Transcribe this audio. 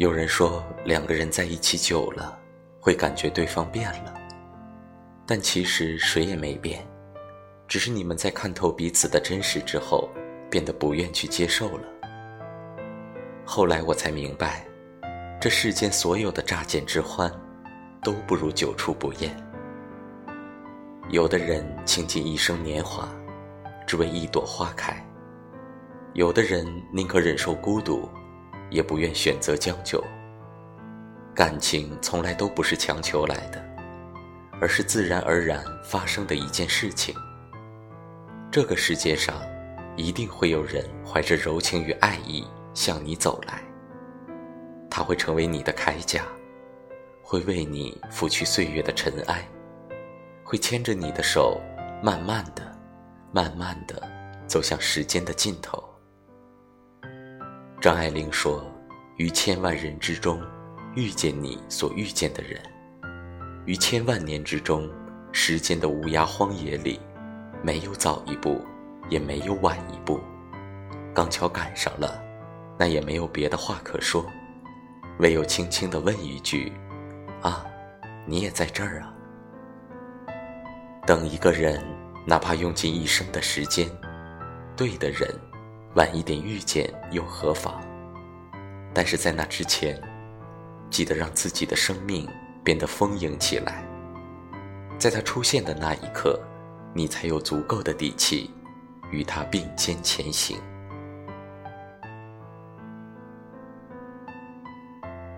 有人说，两个人在一起久了，会感觉对方变了，但其实谁也没变，只是你们在看透彼此的真实之后，变得不愿去接受了。后来我才明白，这世间所有的乍见之欢，都不如久处不厌。有的人倾尽一生年华，只为一朵花开；有的人宁可忍受孤独。也不愿选择将就。感情从来都不是强求来的，而是自然而然发生的一件事情。这个世界上，一定会有人怀着柔情与爱意向你走来。他会成为你的铠甲，会为你拂去岁月的尘埃，会牵着你的手，慢慢的、慢慢的走向时间的尽头。张爱玲说：“于千万人之中，遇见你所遇见的人；于千万年之中，时间的无涯荒野里，没有早一步，也没有晚一步，刚巧赶上了，那也没有别的话可说，唯有轻轻地问一句：‘啊，你也在这儿啊？’等一个人，哪怕用尽一生的时间，对的人。”晚一点遇见又何妨？但是在那之前，记得让自己的生命变得丰盈起来。在他出现的那一刻，你才有足够的底气与他并肩前行。